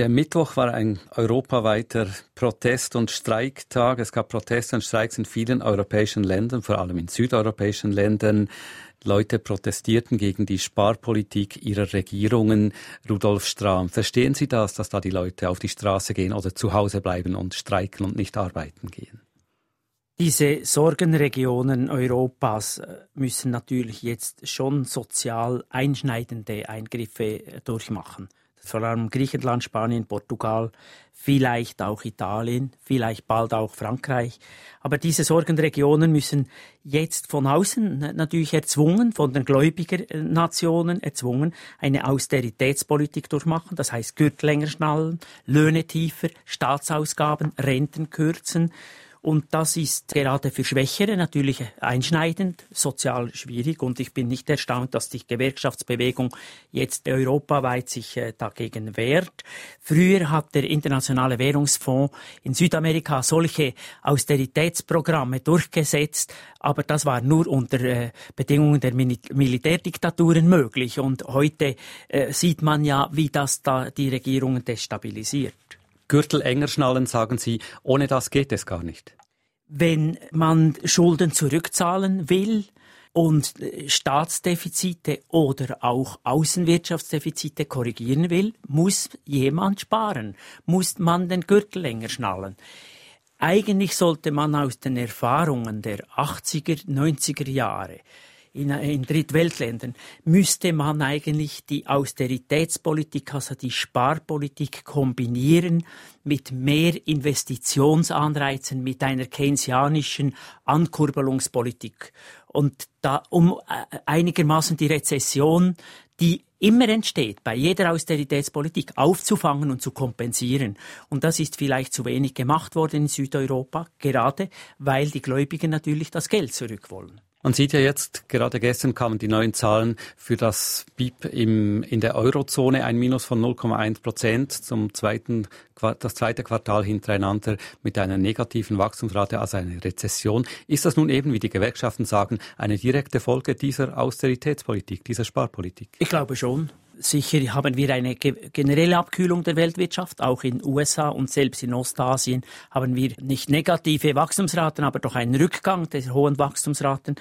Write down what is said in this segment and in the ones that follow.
Der Mittwoch war ein europaweiter Protest- und Streiktag. Es gab Proteste und Streiks in vielen europäischen Ländern, vor allem in südeuropäischen Ländern. Leute protestierten gegen die Sparpolitik ihrer Regierungen. Rudolf Strahm, verstehen Sie das, dass da die Leute auf die Straße gehen oder zu Hause bleiben und streiken und nicht arbeiten gehen? Diese Sorgenregionen Europas äh, müssen natürlich jetzt schon sozial einschneidende Eingriffe äh, durchmachen vor allem Griechenland, Spanien, Portugal, vielleicht auch Italien, vielleicht bald auch Frankreich. Aber diese Sorgenregionen müssen jetzt von außen natürlich erzwungen, von den Gläubigernationen erzwungen, eine Austeritätspolitik durchmachen. Das heißt Gürtel länger schnallen, Löhne tiefer, Staatsausgaben, Renten kürzen und das ist gerade für Schwächere natürlich einschneidend, sozial schwierig. Und ich bin nicht erstaunt, dass die Gewerkschaftsbewegung jetzt europaweit sich äh, dagegen wehrt. Früher hat der Internationale Währungsfonds in Südamerika solche Austeritätsprogramme durchgesetzt, aber das war nur unter äh, Bedingungen der Militärdiktaturen möglich. Und heute äh, sieht man ja, wie das da die Regierungen destabilisiert. Gürtel enger schnallen, sagen Sie, ohne das geht es gar nicht. Wenn man Schulden zurückzahlen will, und Staatsdefizite oder auch Außenwirtschaftsdefizite korrigieren will, muss jemand sparen, muss man den Gürtel länger schnallen. Eigentlich sollte man aus den Erfahrungen der 80er, 90er Jahre in, in Drittweltländern, müsste man eigentlich die Austeritätspolitik, also die Sparpolitik kombinieren mit mehr Investitionsanreizen, mit einer keynesianischen Ankurbelungspolitik. Und da, um äh, einigermaßen die Rezession, die immer entsteht, bei jeder Austeritätspolitik aufzufangen und zu kompensieren. Und das ist vielleicht zu wenig gemacht worden in Südeuropa, gerade weil die Gläubigen natürlich das Geld zurück wollen. Man sieht ja jetzt, gerade gestern kamen die neuen Zahlen für das BIP im, in der Eurozone, ein Minus von 0,1 Prozent zum zweiten, das zweite Quartal hintereinander mit einer negativen Wachstumsrate, also einer Rezession. Ist das nun eben, wie die Gewerkschaften sagen, eine direkte Folge dieser Austeritätspolitik, dieser Sparpolitik? Ich glaube schon. Sicher haben wir eine generelle Abkühlung der Weltwirtschaft, auch in USA und selbst in Ostasien haben wir nicht negative Wachstumsraten, aber doch einen Rückgang der hohen Wachstumsraten.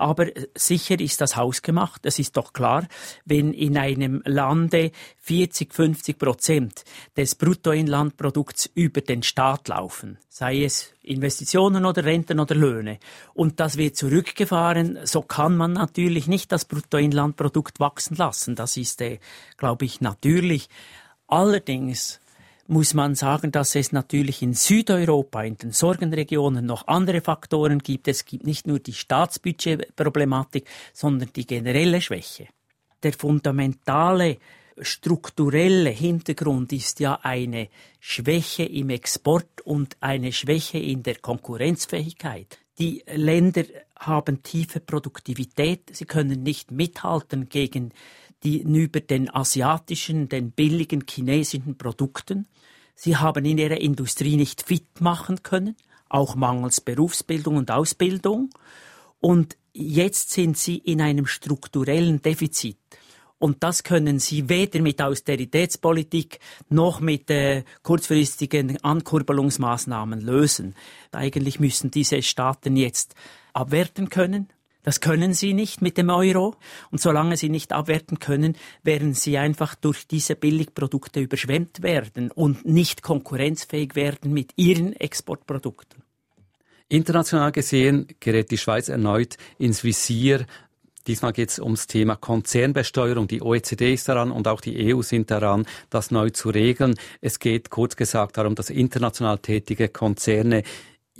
Aber sicher ist das hausgemacht. Es ist doch klar, wenn in einem Lande 40, 50 Prozent des Bruttoinlandprodukts über den Staat laufen, sei es Investitionen oder Renten oder Löhne, und das wird zurückgefahren, so kann man natürlich nicht das Bruttoinlandprodukt wachsen lassen. Das ist, äh, glaube ich, natürlich. Allerdings muss man sagen, dass es natürlich in Südeuropa, in den Sorgenregionen noch andere Faktoren gibt. Es gibt nicht nur die Staatsbudgetproblematik, sondern die generelle Schwäche. Der fundamentale strukturelle Hintergrund ist ja eine Schwäche im Export und eine Schwäche in der Konkurrenzfähigkeit. Die Länder haben tiefe Produktivität, sie können nicht mithalten gegen die über den asiatischen, den billigen chinesischen Produkten. Sie haben in ihrer Industrie nicht fit machen können, auch mangels Berufsbildung und Ausbildung. Und jetzt sind sie in einem strukturellen Defizit. Und das können sie weder mit Austeritätspolitik noch mit äh, kurzfristigen Ankurbelungsmaßnahmen lösen. Eigentlich müssen diese Staaten jetzt abwerten können, das können sie nicht mit dem Euro. Und solange sie nicht abwerten können, werden sie einfach durch diese Billigprodukte überschwemmt werden und nicht konkurrenzfähig werden mit ihren Exportprodukten. International gesehen gerät die Schweiz erneut ins Visier Diesmal geht es ums Thema Konzernbesteuerung. Die OECD ist daran und auch die EU sind daran, das neu zu regeln. Es geht kurz gesagt darum, dass international tätige Konzerne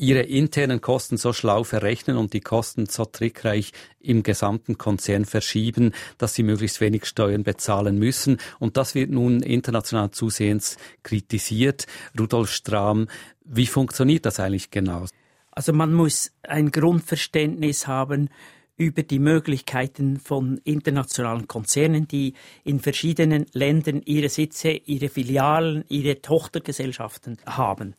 ihre internen Kosten so schlau verrechnen und die Kosten so trickreich im gesamten Konzern verschieben, dass sie möglichst wenig Steuern bezahlen müssen. Und das wird nun international zusehends kritisiert. Rudolf Strahm, wie funktioniert das eigentlich genau? Also man muss ein Grundverständnis haben über die Möglichkeiten von internationalen Konzernen, die in verschiedenen Ländern ihre Sitze, ihre Filialen, ihre Tochtergesellschaften haben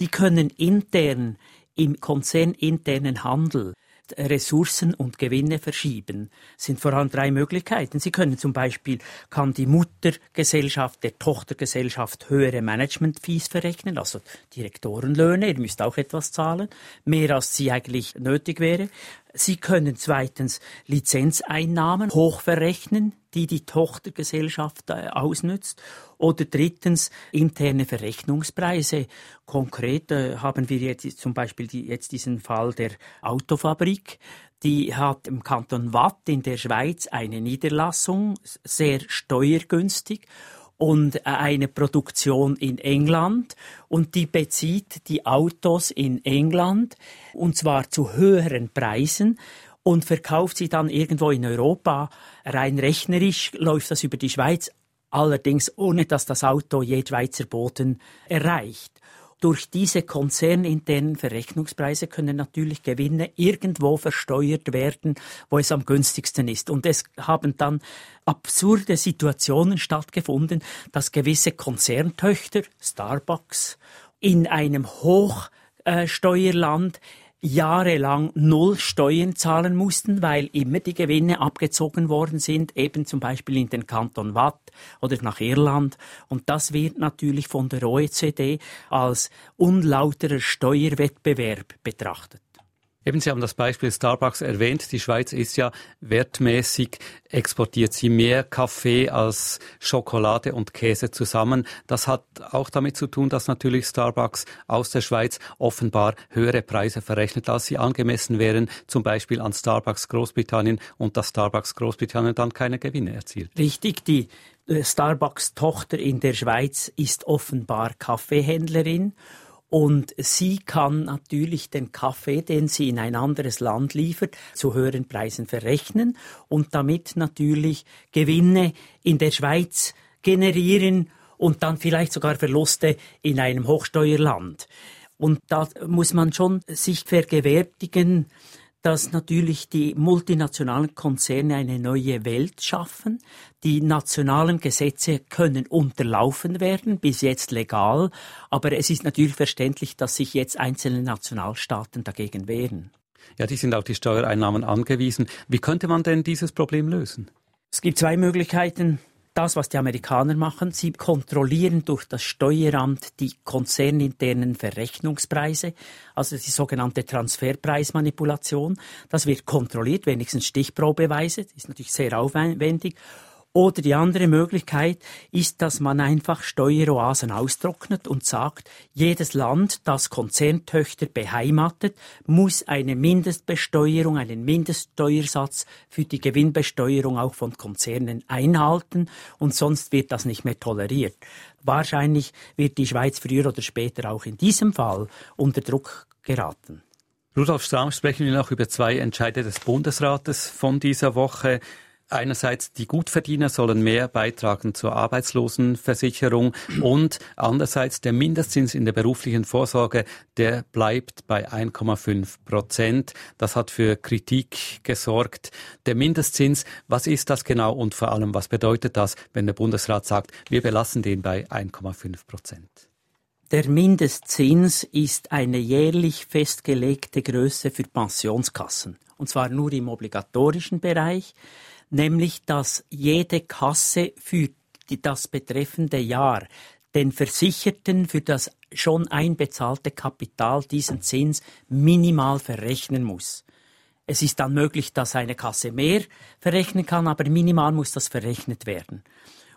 die können intern im konzerninternen Handel Ressourcen und Gewinne verschieben, sind vor allem drei Möglichkeiten. Sie können zum Beispiel, kann die Muttergesellschaft der Tochtergesellschaft höhere Management-Fees verrechnen, also Direktorenlöhne, ihr müsst auch etwas zahlen, mehr als sie eigentlich nötig wäre. Sie können zweitens Lizenzeinnahmen hochverrechnen, die die Tochtergesellschaft äh, ausnützt. Oder drittens interne Verrechnungspreise. Konkret äh, haben wir jetzt zum Beispiel die, jetzt diesen Fall der Autofabrik. Die hat im Kanton Watt in der Schweiz eine Niederlassung, sehr steuergünstig und äh, eine Produktion in England und die bezieht die Autos in England und zwar zu höheren Preisen und verkauft sie dann irgendwo in Europa. Rein rechnerisch läuft das über die Schweiz, allerdings ohne dass das Auto je Schweizer Boden erreicht. Durch diese konzerninternen Verrechnungspreise können natürlich Gewinne irgendwo versteuert werden, wo es am günstigsten ist. Und es haben dann absurde Situationen stattgefunden, dass gewisse Konzerntöchter, Starbucks, in einem Hochsteuerland jahrelang null Steuern zahlen mussten, weil immer die Gewinne abgezogen worden sind, eben zum Beispiel in den Kanton Watt oder nach Irland. Und das wird natürlich von der OECD als unlauterer Steuerwettbewerb betrachtet. Eben, Sie haben das Beispiel Starbucks erwähnt. Die Schweiz ist ja wertmäßig, exportiert sie mehr Kaffee als Schokolade und Käse zusammen. Das hat auch damit zu tun, dass natürlich Starbucks aus der Schweiz offenbar höhere Preise verrechnet, als sie angemessen wären, zum Beispiel an Starbucks Großbritannien und dass Starbucks Großbritannien dann keine Gewinne erzielt. Richtig, die äh, Starbucks-Tochter in der Schweiz ist offenbar Kaffeehändlerin und sie kann natürlich den Kaffee, den sie in ein anderes Land liefert, zu höheren Preisen verrechnen und damit natürlich Gewinne in der Schweiz generieren und dann vielleicht sogar Verluste in einem Hochsteuerland. Und da muss man schon sich vergewärtigen, dass natürlich die multinationalen Konzerne eine neue Welt schaffen. Die nationalen Gesetze können unterlaufen werden, bis jetzt legal, aber es ist natürlich verständlich, dass sich jetzt einzelne Nationalstaaten dagegen wehren. Ja, die sind auf die Steuereinnahmen angewiesen. Wie könnte man denn dieses Problem lösen? Es gibt zwei Möglichkeiten das, was die Amerikaner machen. Sie kontrollieren durch das Steueramt die konzerninternen Verrechnungspreise, also die sogenannte Transferpreismanipulation. Das wird kontrolliert, wenigstens Stichprobeweise. Das ist natürlich sehr aufwendig. Oder die andere Möglichkeit ist, dass man einfach Steueroasen austrocknet und sagt, jedes Land, das Konzerntöchter beheimatet, muss eine Mindestbesteuerung, einen Mindeststeuersatz für die Gewinnbesteuerung auch von Konzernen einhalten und sonst wird das nicht mehr toleriert. Wahrscheinlich wird die Schweiz früher oder später auch in diesem Fall unter Druck geraten. Rudolf Strahm sprechen wir noch über zwei Entscheide des Bundesrates von dieser Woche. Einerseits die Gutverdiener sollen mehr beitragen zur Arbeitslosenversicherung und andererseits der Mindestzins in der beruflichen Vorsorge, der bleibt bei 1,5 Prozent. Das hat für Kritik gesorgt. Der Mindestzins, was ist das genau und vor allem, was bedeutet das, wenn der Bundesrat sagt, wir belassen den bei 1,5 Prozent? Der Mindestzins ist eine jährlich festgelegte Größe für Pensionskassen. Und zwar nur im obligatorischen Bereich nämlich dass jede Kasse für das betreffende Jahr den Versicherten für das schon einbezahlte Kapital diesen Zins minimal verrechnen muss. Es ist dann möglich, dass eine Kasse mehr verrechnen kann, aber minimal muss das verrechnet werden.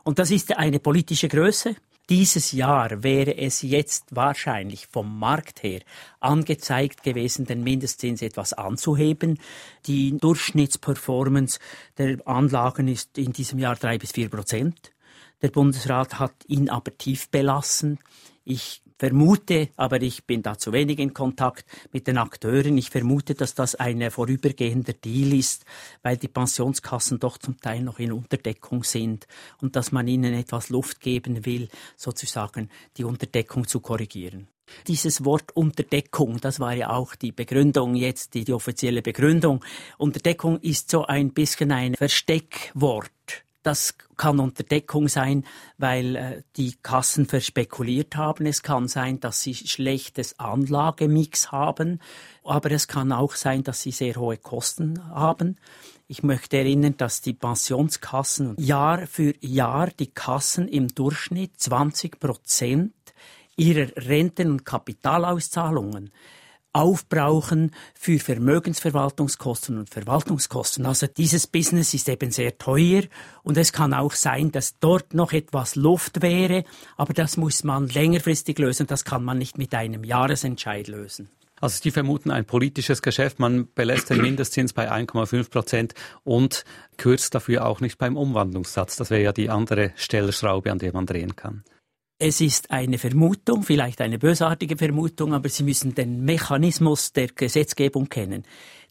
Und das ist eine politische Größe. Dieses Jahr wäre es jetzt wahrscheinlich vom Markt her angezeigt gewesen, den Mindestzins etwas anzuheben. Die Durchschnittsperformance der Anlagen ist in diesem Jahr drei bis vier Prozent. Der Bundesrat hat ihn aber tief belassen. Ich vermute, aber ich bin da zu wenig in Kontakt mit den Akteuren, ich vermute, dass das ein vorübergehender Deal ist, weil die Pensionskassen doch zum Teil noch in Unterdeckung sind und dass man ihnen etwas Luft geben will, sozusagen die Unterdeckung zu korrigieren. Dieses Wort Unterdeckung, das war ja auch die Begründung jetzt, die, die offizielle Begründung. Unterdeckung ist so ein bisschen ein Versteckwort Das kann unter Deckung sein, weil äh, die Kassen verspekuliert haben. Es kann sein, dass sie schlechtes Anlagemix haben. Aber es kann auch sein, dass sie sehr hohe Kosten haben. Ich möchte erinnern, dass die Pensionskassen Jahr für Jahr die Kassen im Durchschnitt 20 Prozent ihrer Renten- und Kapitalauszahlungen aufbrauchen für Vermögensverwaltungskosten und Verwaltungskosten. Also dieses Business ist eben sehr teuer und es kann auch sein, dass dort noch etwas Luft wäre, aber das muss man längerfristig lösen, das kann man nicht mit einem Jahresentscheid lösen. Also die vermuten ein politisches Geschäft. Man belässt den Mindestzins bei 1,5 Prozent und kürzt dafür auch nicht beim Umwandlungssatz. Das wäre ja die andere Stellschraube, an der man drehen kann. Es ist eine Vermutung, vielleicht eine bösartige Vermutung, aber Sie müssen den Mechanismus der Gesetzgebung kennen.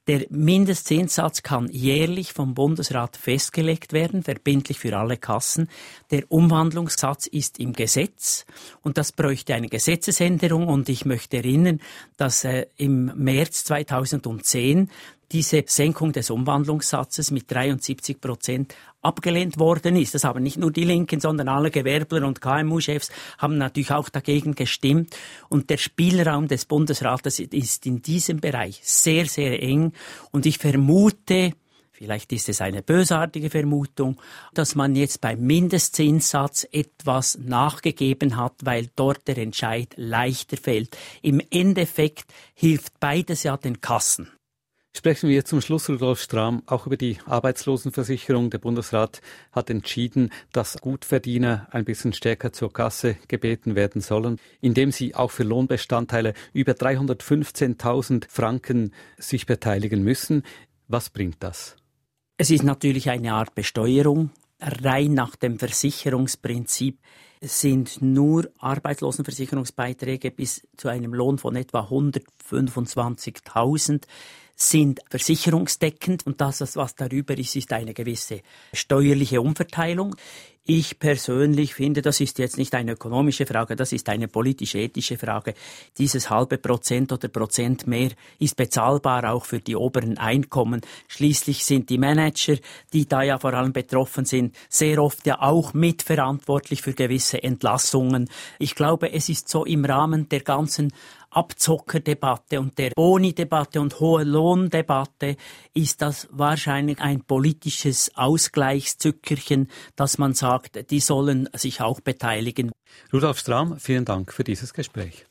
Der Mindestzinssatz kann jährlich vom Bundesrat festgelegt werden, verbindlich für alle Kassen. Der Umwandlungssatz ist im Gesetz und das bräuchte eine Gesetzesänderung und ich möchte erinnern, dass äh, im März 2010 diese Senkung des Umwandlungssatzes mit 73 Prozent abgelehnt worden ist. Das haben nicht nur die Linken, sondern alle Gewerbler und KMU-Chefs haben natürlich auch dagegen gestimmt. Und der Spielraum des Bundesrates ist in diesem Bereich sehr, sehr eng. Und ich vermute, Vielleicht ist es eine bösartige Vermutung, dass man jetzt beim Mindestzinssatz etwas nachgegeben hat, weil dort der Entscheid leichter fällt. Im Endeffekt hilft beides ja den Kassen. Sprechen wir zum Schluss, Rudolf Strahm, auch über die Arbeitslosenversicherung. Der Bundesrat hat entschieden, dass Gutverdiener ein bisschen stärker zur Kasse gebeten werden sollen, indem sie auch für Lohnbestandteile über 315.000 Franken sich beteiligen müssen. Was bringt das? Es ist natürlich eine Art Besteuerung, rein nach dem Versicherungsprinzip sind nur Arbeitslosenversicherungsbeiträge bis zu einem Lohn von etwa 125.000 sind versicherungsdeckend und das, was darüber ist, ist eine gewisse steuerliche Umverteilung. Ich persönlich finde, das ist jetzt nicht eine ökonomische Frage, das ist eine politisch-ethische Frage. Dieses halbe Prozent oder Prozent mehr ist bezahlbar auch für die oberen Einkommen. Schließlich sind die Manager, die da ja vor allem betroffen sind, sehr oft ja auch mitverantwortlich für gewisse Entlassungen. Ich glaube, es ist so im Rahmen der ganzen Abzockerdebatte und der Boni-Debatte und hohe Lohndebatte ist das wahrscheinlich ein politisches Ausgleichszückerchen, dass man sagt, die sollen sich auch beteiligen. Rudolf Strahm, vielen Dank für dieses Gespräch.